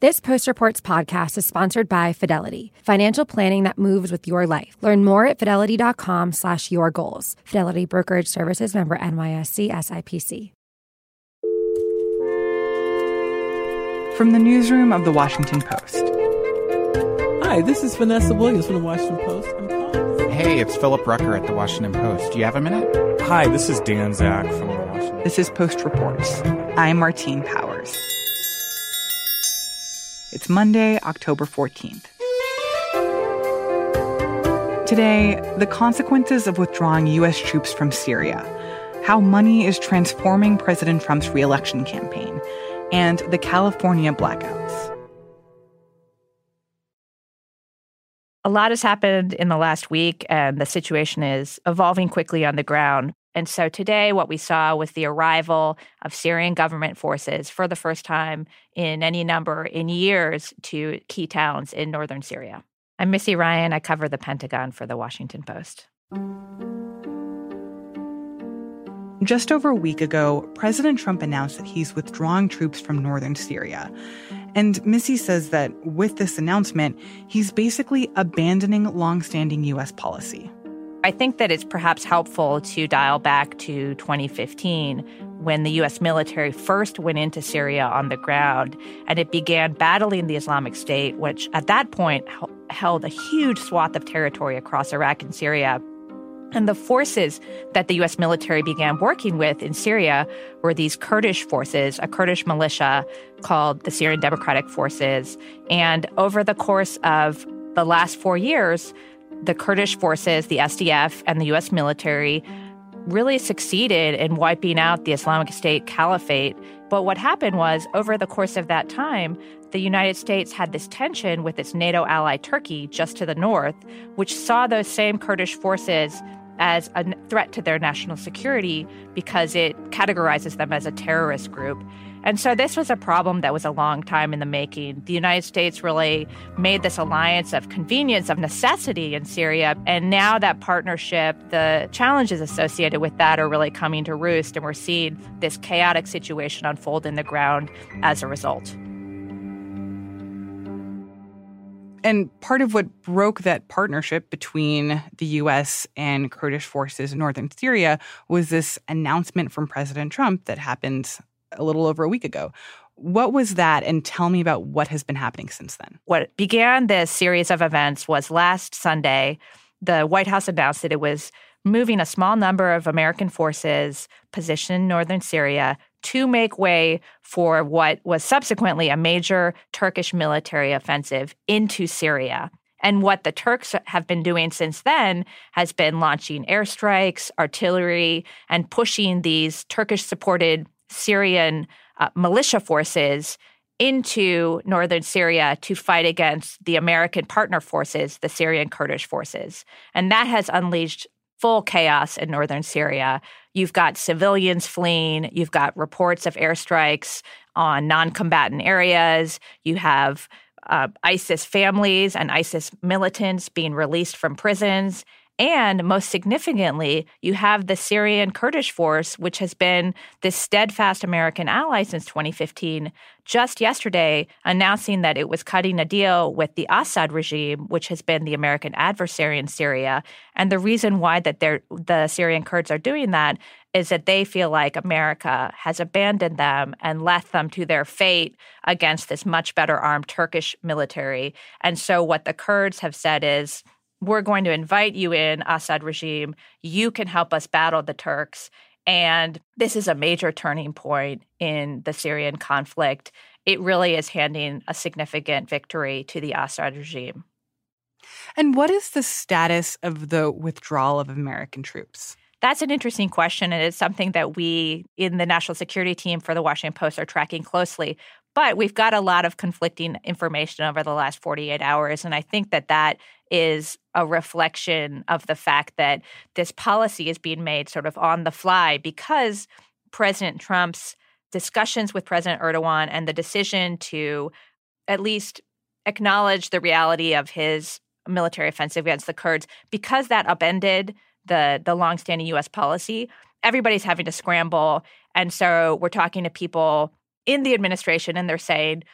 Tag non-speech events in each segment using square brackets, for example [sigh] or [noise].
This Post Reports podcast is sponsored by Fidelity, financial planning that moves with your life. Learn more at fidelity.com slash your goals. Fidelity Brokerage Services member NYSE SIPC. From the newsroom of the Washington Post. Hi, this is Vanessa Williams from the Washington Post. I'm calling. Hey, it's Philip Rucker at the Washington Post. Do you have a minute? Hi, this is Dan Zak from the Washington. This is Post Reports. I'm Martine Powers. It's Monday, October 14th. Today, the consequences of withdrawing U.S. troops from Syria, how money is transforming President Trump's reelection campaign, and the California blackouts. A lot has happened in the last week, and the situation is evolving quickly on the ground. And so today, what we saw was the arrival of Syrian government forces for the first time in any number in years to key towns in northern Syria. I'm Missy Ryan. I cover the Pentagon for the Washington Post. Just over a week ago, President Trump announced that he's withdrawing troops from northern Syria. And Missy says that with this announcement, he's basically abandoning longstanding U.S. policy. I think that it's perhaps helpful to dial back to 2015 when the U.S. military first went into Syria on the ground and it began battling the Islamic State, which at that point held a huge swath of territory across Iraq and Syria. And the forces that the U.S. military began working with in Syria were these Kurdish forces, a Kurdish militia called the Syrian Democratic Forces. And over the course of the last four years, the Kurdish forces, the SDF, and the U.S. military really succeeded in wiping out the Islamic State caliphate. But what happened was, over the course of that time, the United States had this tension with its NATO ally Turkey just to the north, which saw those same Kurdish forces as a threat to their national security because it categorizes them as a terrorist group. And so this was a problem that was a long time in the making. The United States really made this alliance of convenience, of necessity in Syria. And now that partnership, the challenges associated with that are really coming to roost. And we're seeing this chaotic situation unfold in the ground as a result. And part of what broke that partnership between the U.S. and Kurdish forces in northern Syria was this announcement from President Trump that happened a little over a week ago. What was that? And tell me about what has been happening since then. What began this series of events was last Sunday. The White House announced that it was moving a small number of American forces positioned in northern Syria to make way for what was subsequently a major Turkish military offensive into Syria. And what the Turks have been doing since then has been launching airstrikes, artillery, and pushing these Turkish supported Syrian uh, militia forces into northern Syria to fight against the American partner forces, the Syrian Kurdish forces. And that has unleashed full chaos in northern Syria. You've got civilians fleeing, you've got reports of airstrikes on non combatant areas, you have uh, ISIS families and ISIS militants being released from prisons. And most significantly, you have the Syrian Kurdish force, which has been this steadfast American ally since 2015, just yesterday announcing that it was cutting a deal with the Assad regime, which has been the American adversary in Syria. And the reason why that the Syrian Kurds are doing that is that they feel like America has abandoned them and left them to their fate against this much better armed Turkish military. And so what the Kurds have said is, we're going to invite you in, Assad regime. You can help us battle the Turks. And this is a major turning point in the Syrian conflict. It really is handing a significant victory to the Assad regime. And what is the status of the withdrawal of American troops? That's an interesting question, and it's something that we in the national security team for the Washington Post are tracking closely. But we've got a lot of conflicting information over the last 48 hours. And I think that that is a reflection of the fact that this policy is being made sort of on the fly because President Trump's discussions with President Erdogan and the decision to at least acknowledge the reality of his military offensive against the Kurds, because that upended the the longstanding U.S. policy, everybody's having to scramble. And so we're talking to people in the administration and they're saying,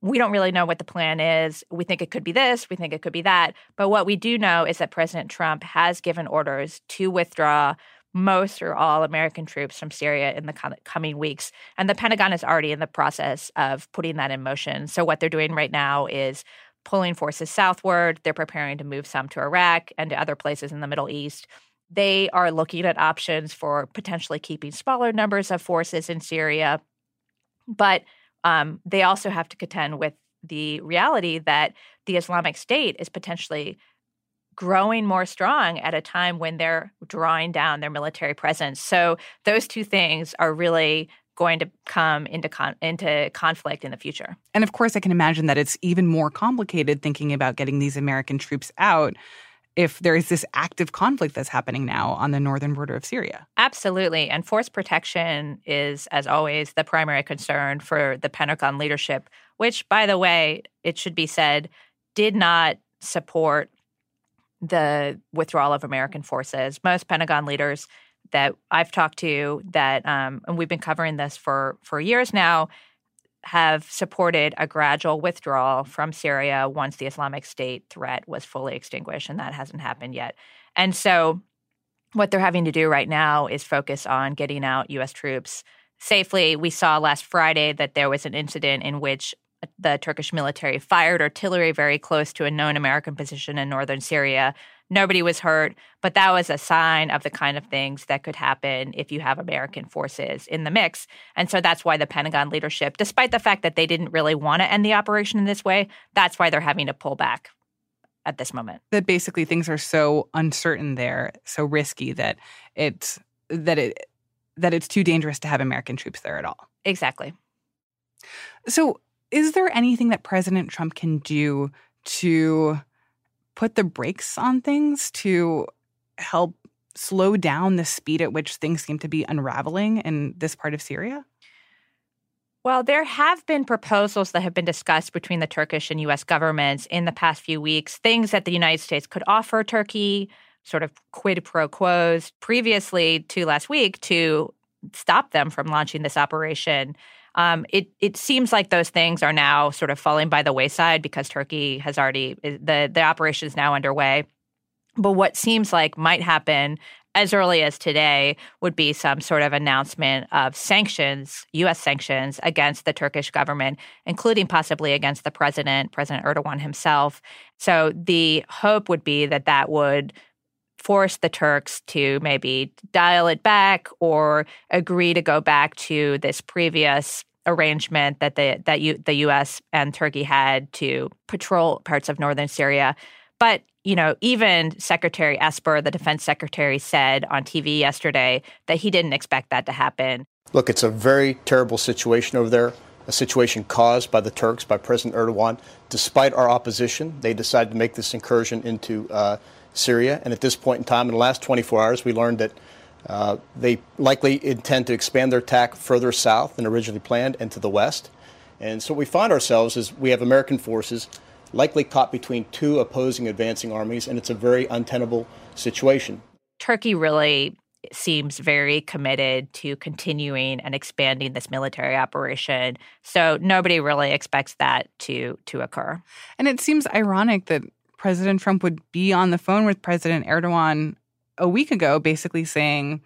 we don't really know what the plan is. We think it could be this, we think it could be that. But what we do know is that President Trump has given orders to withdraw most or all American troops from Syria in the coming weeks. And the Pentagon is already in the process of putting that in motion. So, what they're doing right now is pulling forces southward. They're preparing to move some to Iraq and to other places in the Middle East. They are looking at options for potentially keeping smaller numbers of forces in Syria. But um, they also have to contend with the reality that the Islamic State is potentially growing more strong at a time when they're drawing down their military presence. So those two things are really going to come into con- into conflict in the future. And of course, I can imagine that it's even more complicated thinking about getting these American troops out if there is this active conflict that's happening now on the northern border of Syria. Absolutely. And force protection is, as always, the primary concern for the Pentagon leadership, which, by the way, it should be said, did not support the withdrawal of American forces. Most Pentagon leaders that I've talked to that um, and we've been covering this for for years now have supported a gradual withdrawal from Syria once the Islamic State threat was fully extinguished, and that hasn't happened yet. And so, what they're having to do right now is focus on getting out U.S. troops safely. We saw last Friday that there was an incident in which the Turkish military fired artillery very close to a known American position in northern Syria. Nobody was hurt, but that was a sign of the kind of things that could happen if you have American forces in the mix. And so that's why the Pentagon leadership, despite the fact that they didn't really want to end the operation in this way, that's why they're having to pull back at this moment. That basically things are so uncertain there, so risky that it's that it that it's too dangerous to have American troops there at all. Exactly. So is there anything that President Trump can do to put the brakes on things to help slow down the speed at which things seem to be unraveling in this part of Syria? Well, there have been proposals that have been discussed between the Turkish and U.S. governments in the past few weeks, things that the United States could offer Turkey, sort of quid pro quos previously to last week to stop them from launching this operation. Um, it it seems like those things are now sort of falling by the wayside because Turkey has already the the operation is now underway. But what seems like might happen as early as today would be some sort of announcement of sanctions, U.S. sanctions against the Turkish government, including possibly against the president, President Erdogan himself. So the hope would be that that would force the Turks to maybe dial it back or agree to go back to this previous arrangement that the that you, the U.S. and Turkey had to patrol parts of northern Syria. But you know, even Secretary Esper, the defense secretary, said on TV yesterday that he didn't expect that to happen. Look, it's a very terrible situation over there, a situation caused by the Turks, by President Erdogan. Despite our opposition, they decided to make this incursion into uh, Syria. And at this point in time, in the last 24 hours, we learned that uh, they likely intend to expand their attack further south than originally planned and to the west. And so what we find ourselves is we have American forces likely caught between two opposing advancing armies, and it's a very untenable situation. Turkey really seems very committed to continuing and expanding this military operation. So nobody really expects that to to occur. And it seems ironic that President Trump would be on the phone with President Erdogan a week ago, basically saying,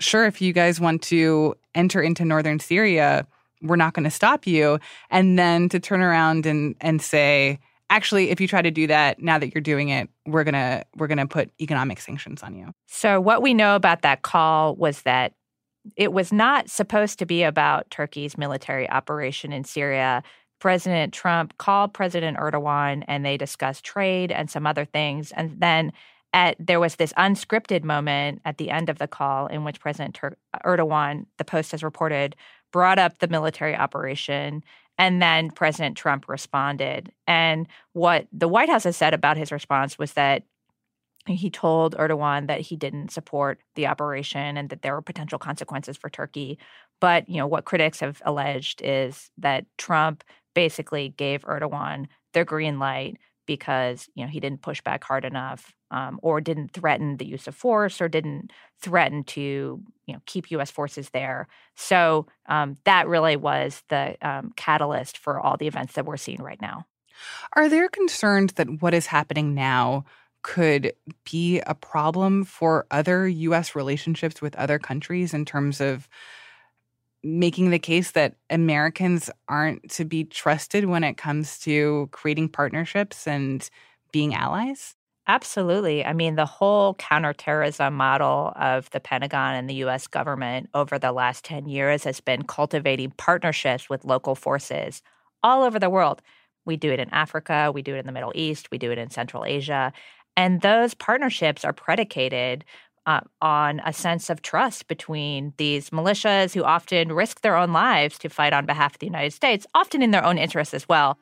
sure, if you guys want to enter into northern Syria, we're not going to stop you. And then to turn around and, and say, actually, if you try to do that, now that you're doing it, we're gonna we're gonna put economic sanctions on you. So what we know about that call was that it was not supposed to be about Turkey's military operation in Syria. President Trump called President Erdogan and they discussed trade and some other things. And then at, there was this unscripted moment at the end of the call in which President Tur- uh, Erdogan, the Post has reported, brought up the military operation. And then President Trump responded. And what the White House has said about his response was that he told Erdogan that he didn't support the operation and that there were potential consequences for Turkey. But you know what critics have alleged is that Trump basically gave Erdogan the green light because you know he didn't push back hard enough um, or didn't threaten the use of force or didn't threaten to you know keep U.S. forces there. So um, that really was the um, catalyst for all the events that we're seeing right now. Are there concerns that what is happening now could be a problem for other U.S. relationships with other countries in terms of making the case that Americans aren't to be trusted when it comes to creating partnerships and being allies? Absolutely. I mean, the whole counterterrorism model of the Pentagon and the US government over the last 10 years has been cultivating partnerships with local forces all over the world. We do it in Africa, we do it in the Middle East, we do it in Central Asia. And those partnerships are predicated uh, on a sense of trust between these militias who often risk their own lives to fight on behalf of the United States, often in their own interests as well.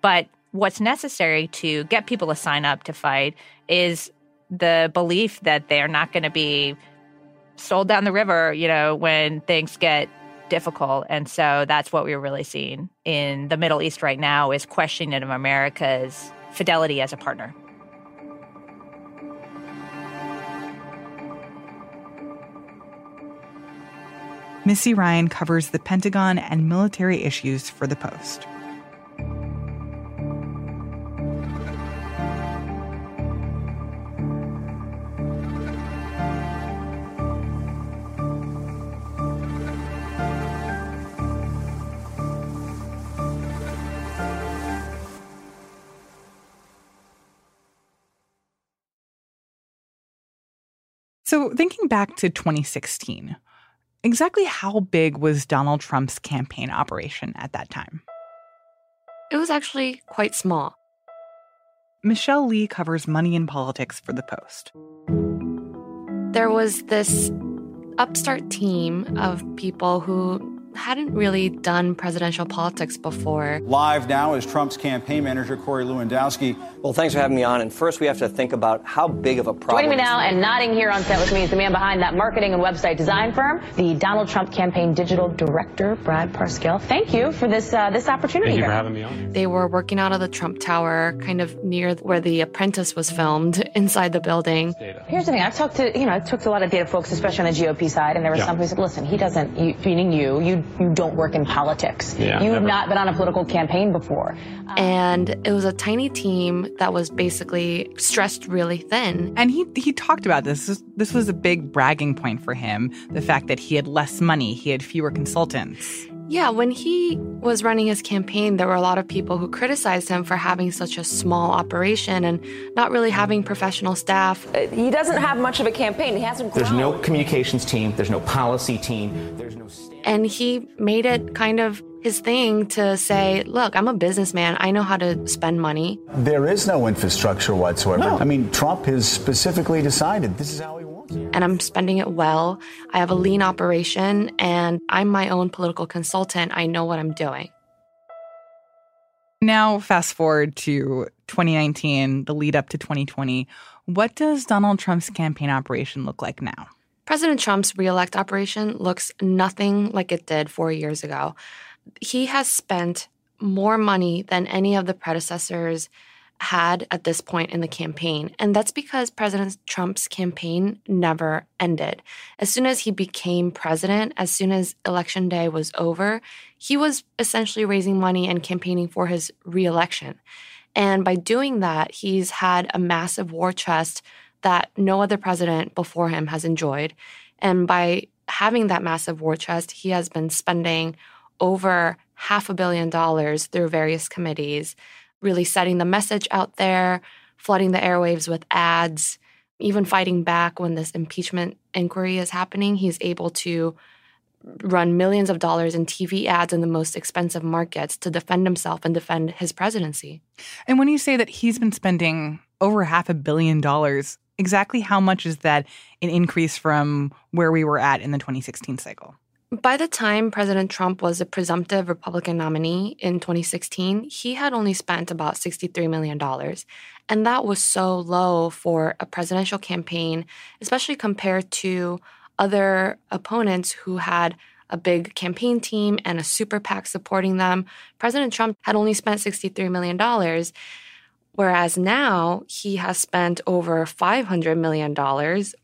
But what's necessary to get people to sign up to fight is the belief that they're not going to be sold down the river, you know, when things get difficult. And so that's what we're really seeing in the Middle East right now is questioning of America's fidelity as a partner. Missy Ryan covers the Pentagon and military issues for The Post. So, thinking back to 2016, exactly how big was Donald Trump's campaign operation at that time? It was actually quite small. Michelle Lee covers money and politics for The Post. There was this upstart team of people who hadn't really done presidential politics before. Live now is Trump's campaign manager, Corey Lewandowski. Well, thanks for having me on. And first, we have to think about how big of a problem. Joining me now and nodding here on set with me is the man behind that marketing and website design firm, the Donald Trump campaign digital director, Brad Parscale. Thank you for this uh, this opportunity. Thank you here. for having me on. They were working out of the Trump Tower, kind of near where The Apprentice was filmed, [laughs] inside the building. Data. Here's the thing. I've talked to, you know, I talked to a lot of data folks, especially on the GOP side, and there were Yeah. some who said, listen, he doesn't, you, meaning you, you, you don't work in politics. Yeah, you have not been on a political campaign before. Um, and it was a tiny team that was basically stressed really thin. And he he talked about this. this. This was a big bragging point for him, the fact that he had less money, he had fewer consultants. Yeah, when he was running his campaign, there were a lot of people who criticized him for having such a small operation and not really having professional staff. He doesn't have much of a campaign. He hasn't grown. There's no communications team, there's no policy team, there's no And he made it kind of his thing to say, look, I'm a businessman. I know how to spend money. There is no infrastructure whatsoever. No. I mean, Trump has specifically decided this is how he wants it. And I'm spending it well. I have a lean operation and I'm my own political consultant. I know what I'm doing. Now, fast forward to 2019, the lead up to 2020. What does Donald Trump's campaign operation look like now? President Trump's reelect operation looks nothing like it did four years ago. He has spent more money than any of the predecessors had at this point in the campaign. And that's because President Trump's campaign never ended. As soon as he became president, as soon as election day was over, he was essentially raising money and campaigning for his reelection. And by doing that, he's had a massive war chest that no other president before him has enjoyed. And by having that massive war chest, he has been spending over half a billion dollars through various committees, really setting the message out there, flooding the airwaves with ads, even fighting back when this impeachment inquiry is happening. He's able to run millions of dollars in TV ads in the most expensive markets to defend himself and defend his presidency. And when you say that he's been spending over half a billion dollars, exactly how much is that an increase from where we were at in the 2016 cycle? By the time President Trump was a presumptive Republican nominee in 2016, he had only spent about $63 million. And that was so low for a presidential campaign, especially compared to other opponents who had a big campaign team and a super PAC supporting them. President Trump had only spent $63 million, whereas now he has spent over $500 million,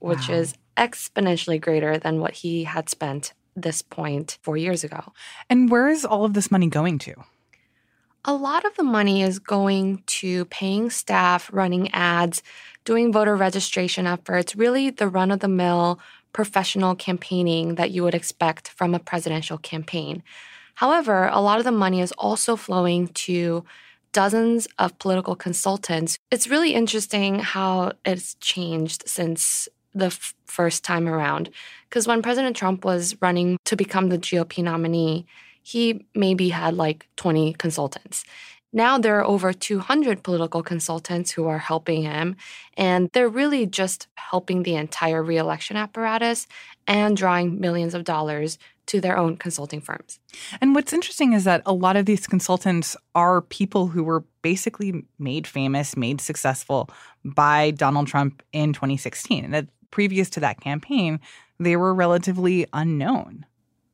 which wow. is exponentially greater than what he had spent this point four years ago. And where is all of this money going to? A lot of the money is going to paying staff, running ads, doing voter registration efforts, really the run of the mill professional campaigning that you would expect from a presidential campaign. However, a lot of the money is also flowing to dozens of political consultants. It's really interesting how it's changed since the f- first time around. Because when President Trump was running to become the GOP nominee, he maybe had like 20 consultants. Now there are over 200 political consultants who are helping him, and they're really just helping the entire reelection apparatus and drawing millions of dollars to their own consulting firms. And what's interesting is that a lot of these consultants are people who were basically made famous, made successful by Donald Trump in 2016. And previous to that campaign, they were relatively unknown.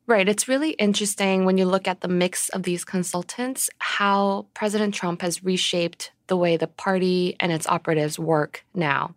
Right. It's really interesting when you look at the mix of these consultants, how President Trump has reshaped the way the party and its operatives work now.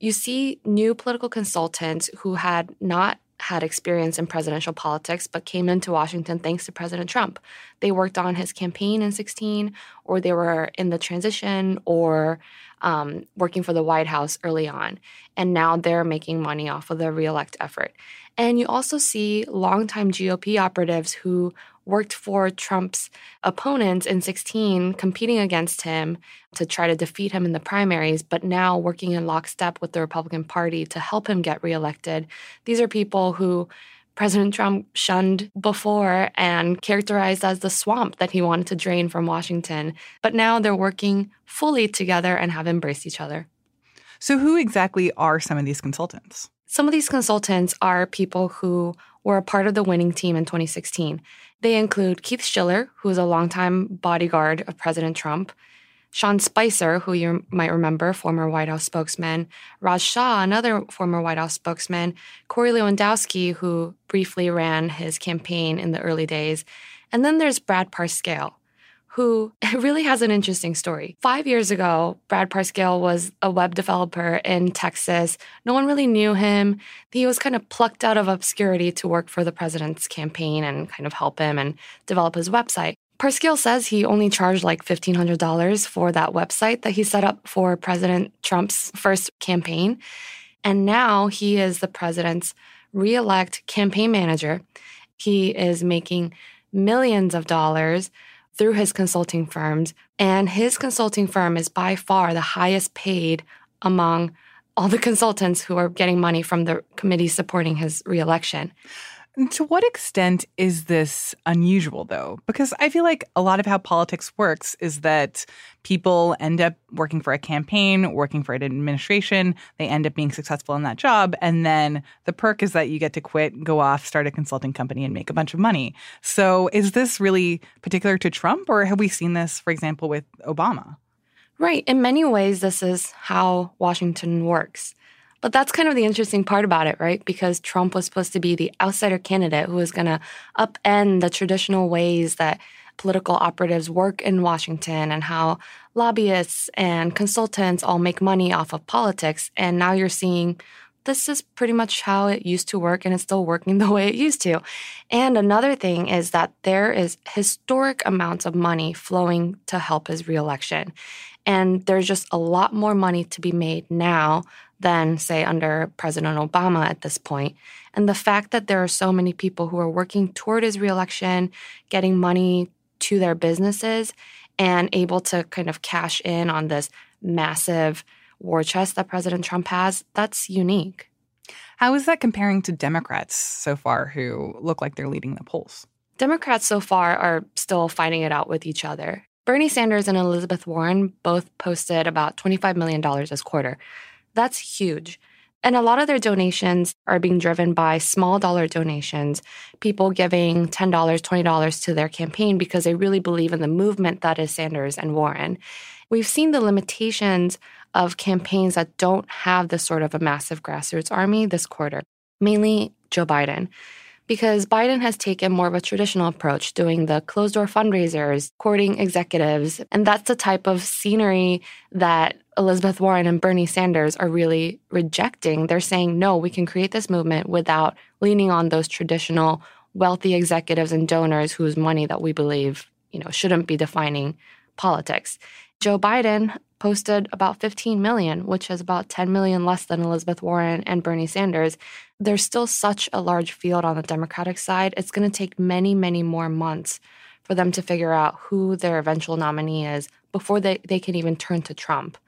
You see new political consultants who had not had experience in presidential politics but came into Washington thanks to President Trump. They worked on his campaign in 16, or they were in the transition or um, working for the White House early on. And now they're making money off of the reelect effort. And you also see longtime GOP operatives who worked for Trump's opponents in 16, competing against him to try to defeat him in the primaries, but now working in lockstep with the Republican Party to help him get reelected. These are people who President Trump shunned before and characterized as the swamp that he wanted to drain from Washington. But now they're working fully together and have embraced each other. So, who exactly are some of these consultants? Some of these consultants are people who were a part of the winning team in 2016. They include Keith Schiller, who is a longtime bodyguard of President Trump, Sean Spicer, who you might remember, former White House spokesman, Raj Shah, another former White House spokesman, Corey Lewandowski, who briefly ran his campaign in the early days, and then there's Brad Parscale, who [laughs] really has an interesting story. Five years ago, Brad Parscale was a web developer in Texas. No one really knew him. He was kind of plucked out of obscurity to work for the president's campaign and kind of help him and develop his website. Parscale says he only charged like $1,500 for that website that he set up for President Trump's first campaign. And now he is the president's reelect campaign manager. He is making millions of dollars through his consulting firms. And his consulting firm is by far the highest paid among all the consultants who are getting money from the committee supporting his reelection. To what extent is this unusual, though? Because I feel like a lot of how politics works is that people end up working for a campaign, working for an administration, they end up being successful in that job, and then the perk is that you get to quit, go off, start a consulting company, and make a bunch of money. So is this really particular to Trump, or have we seen this, for example, with Obama? Right. In many ways, this is how Washington works. But that's kind of the interesting part about it, right? Because Trump was supposed to be the outsider candidate who was going to upend the traditional ways that political operatives work in Washington and how lobbyists and consultants all make money off of politics. And now you're seeing this is pretty much how it used to work and it's still working [laughs] the way it used to. And another thing is that there is historic amounts of money flowing to help his reelection. And there's just a lot more money to be made now than, say, under President Obama at this point. And the fact that there are so many people who are working toward his reelection, getting money to their businesses, and able to kind of cash in on this massive war chest that President Trump has, that's unique. How is that comparing to Democrats so far who look like they're leading the polls? Democrats so far are still fighting it out with each other. Bernie Sanders and Elizabeth Warren both posted about $25 million this quarter. That's huge. And a lot of their donations are being driven by small dollar donations, people giving $10, $20 to their campaign because they really believe in the movement that is Sanders and Warren. We've seen the limitations of campaigns that don't have this sort of a massive grassroots army this quarter, mainly Joe Biden. because Biden has taken more of a traditional approach, doing the closed door fundraisers, courting executives. And that's the type of scenery that Elizabeth Warren and Bernie Sanders are really rejecting. They're saying, no, we can create this movement without leaning on those traditional wealthy executives and donors whose money that we believe, you know, shouldn't be defining politics. Joe Biden posted about 15 million, which is about 10 million less than Elizabeth Warren and Bernie Sanders. There's still such a large field on the Democratic side. It's going to take many, many more months for them to figure out who their eventual nominee is before they, they can even turn to Trump.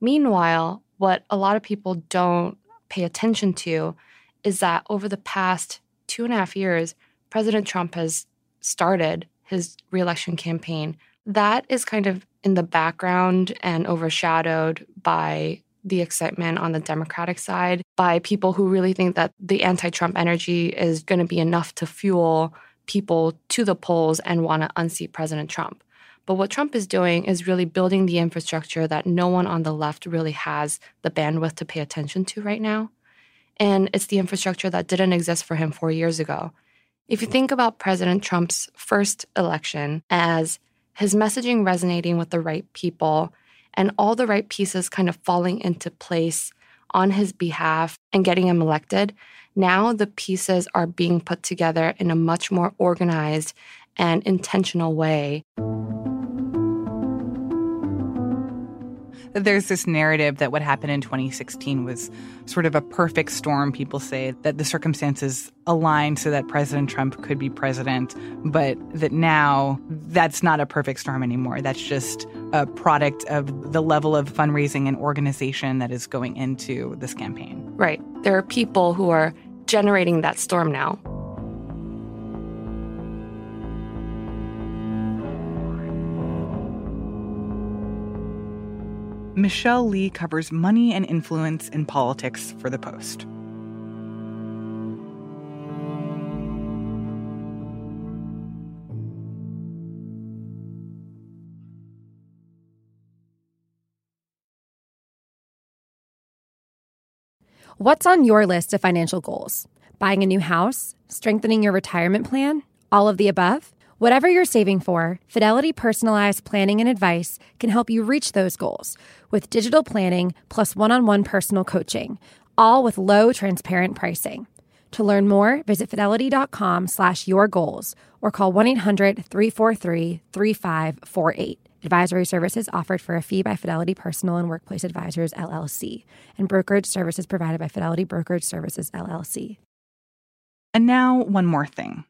Meanwhile, what a lot of people don't pay attention to is that over the past two and a half years, President Trump has started his reelection campaign. That is kind of in the background and overshadowed by the excitement on the Democratic side, by people who really think that the anti Trump energy is going to be enough to fuel people to the polls and want to unseat President Trump. But what Trump is doing is really building the infrastructure that no one on the left really has the bandwidth to pay attention to right now. And it's the infrastructure that didn't exist for him four years ago. If you think about President Trump's first election as his messaging resonating with the right people and all the right pieces kind of falling into place on his behalf and getting him elected, now the pieces are being put together in a much more organized and intentional way. There's this narrative that what happened in 2016 was sort of a perfect storm. People say that the circumstances aligned so that President Trump could be president, but that now that's not a perfect storm anymore. That's just a product of the level of fundraising and organization that is going into this campaign. Right. There are people who are generating that storm now. Michelle Lee covers money and influence in politics for The Post. What's on your list of financial goals? Buying a new house? Strengthening your retirement plan? All of the above? Whatever you're saving for, Fidelity Personalized Planning and Advice can help you reach those goals with digital planning plus one on one personal coaching, all with low, transparent pricing. To learn more, visit fidelity.com slash your goals or call 1 800 343 3548. Advisory services offered for a fee by Fidelity Personal and Workplace Advisors, LLC, and brokerage services provided by Fidelity Brokerage Services, LLC. And now, one more thing.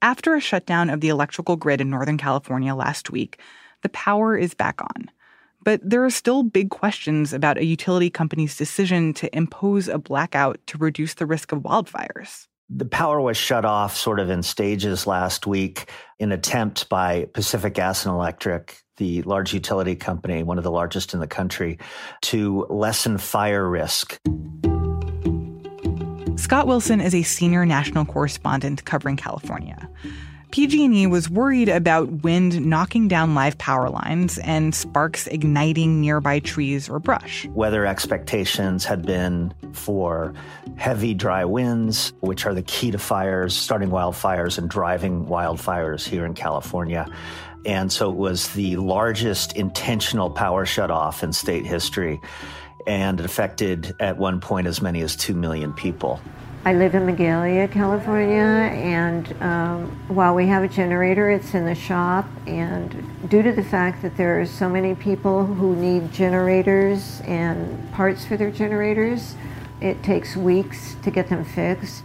After a shutdown of the electrical grid in Northern California last week, the power is back on. But there are still big questions about a utility company's decision to impose a blackout to reduce the risk of wildfires. The power was shut off sort of in stages last week in attempt by Pacific Gas and Electric, the large utility company, one of the largest in the country, to lessen fire risk. Scott Wilson is a senior national correspondent covering California. PG&E was worried about wind knocking down live power lines and sparks igniting nearby trees or brush. Weather expectations had been for heavy dry winds, which are the key to fires, starting wildfires and driving wildfires here in California. And so it was the largest intentional power shutoff in state history and it affected at one point as many as 2 million people. I live in Magalia, California, and um, while we have a generator, it's in the shop. And due to the fact that there are so many people who need generators and parts for their generators, it takes weeks to get them fixed.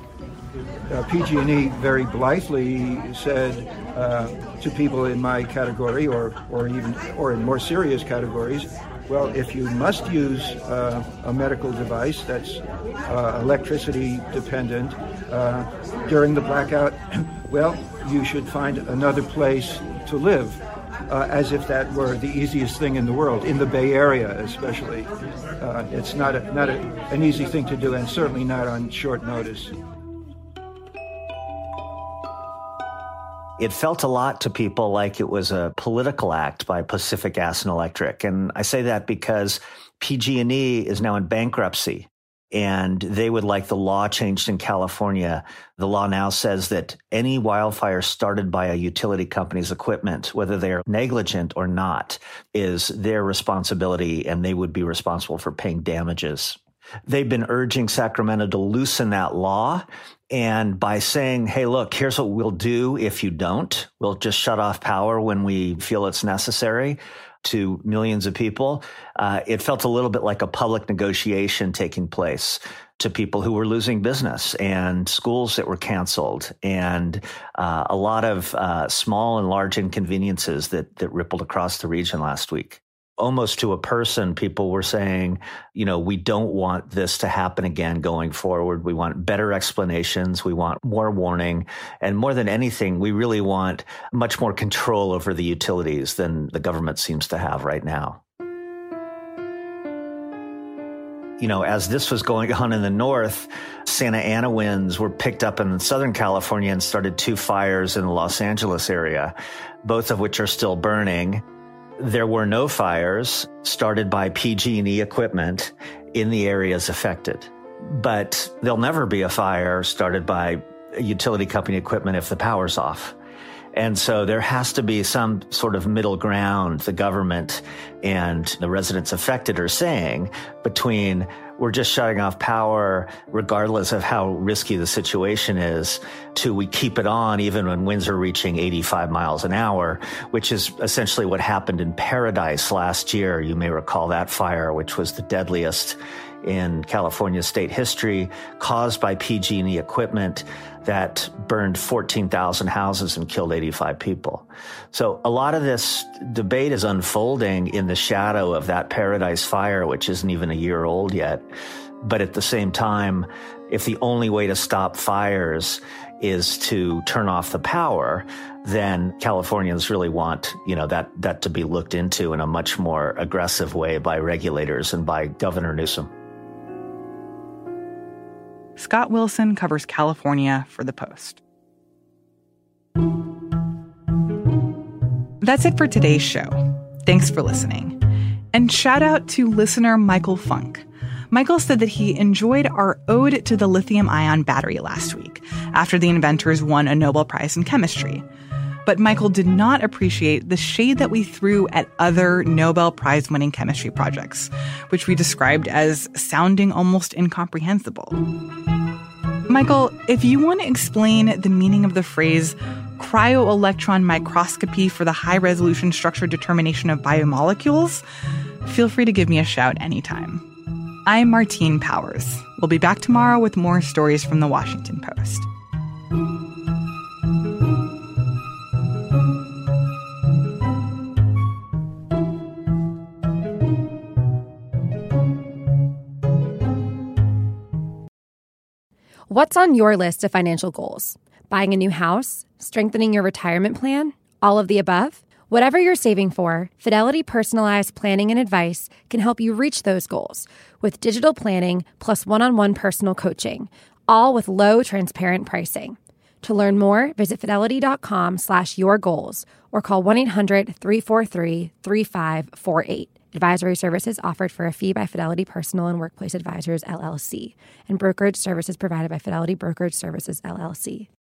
Uh, PG&E very blithely said uh, to people in my category, or, or even or in more serious categories, well, if you must use uh, a medical device that's uh, electricity dependent uh, during the blackout, [coughs] well, you should find another place to live. Uh, as if that were the easiest thing in the world, in the Bay Area especially. Uh, it's not, a, not a, an easy thing to do, and certainly not on short notice. It felt a lot to people like it was a political act by Pacific Gas and Electric. And I say that because PG&E is now in bankruptcy. and they would like the law changed in California. The law now says that any wildfire started by a utility company's equipment, whether they are negligent or not, is their responsibility and they would be responsible for paying damages. They've been urging Sacramento to loosen that law. And by saying, hey, look, here's what we'll do if you don't, we'll just shut off power when we feel it's necessary to millions of people, uh, it felt a little bit like a public negotiation taking place to people who were losing business and schools that were canceled and uh, a lot of uh, small and large inconveniences that that rippled across the region last week almost to a person, people were saying, you know, we don't want this to happen again going forward. We want better explanations. We want more warning. And more than anything, we really want much more control over the utilities than the government seems to have right now. You know, as this was going on in the north, Santa Ana winds were picked up in Southern California and started two fires in the Los Angeles area, both of which are still burning. There were no fires started by PG&E equipment in the areas affected. But there'll never be a fire started by utility company equipment if the power's off. And so there has to be some sort of middle ground the government and the residents affected are saying between we're just shutting off power regardless of how risky the situation is to we keep it on even when winds are reaching 85 miles an hour, which is essentially what happened in Paradise last year. You may recall that fire, which was the deadliest in California state history caused by PG&E equipment that burned 14,000 houses and killed 85 people. So a lot of this debate is unfolding in the shadow of that Paradise fire, which isn't even a year old yet. But at the same time, if the only way to stop fires is to turn off the power, then Californians really want, you know, that, that to be looked into in a much more aggressive way by regulators and by Governor Newsom. Scott Wilson covers California for The Post. That's it for today's show. Thanks for listening. And shout out to listener Michael Funk. Michael said that he enjoyed our ode to the lithium ion battery last week after the inventors won a Nobel Prize in chemistry. But Michael did not appreciate the shade that we threw at other Nobel Prize winning chemistry projects, which we described as sounding almost incomprehensible. Michael, if you want to explain the meaning of the phrase cryo-electron microscopy for the high resolution structure determination of biomolecules, feel free to give me a shout anytime. I'm Martine Powers. We'll be back tomorrow with more stories from the Washington Post. What's on your list of financial goals? Buying a new house? Strengthening your retirement plan? All of the above? Whatever you're saving for, Fidelity Personalized Planning and Advice can help you reach those goals with digital planning plus one on one personal coaching, all with low, transparent pricing. To learn more, visit fidelity.com slash your goals or call 1 800 343 3548. Advisory services offered for a fee by Fidelity Personal and Workplace Advisors LLC, and brokerage services provided by Fidelity Brokerage Services LLC.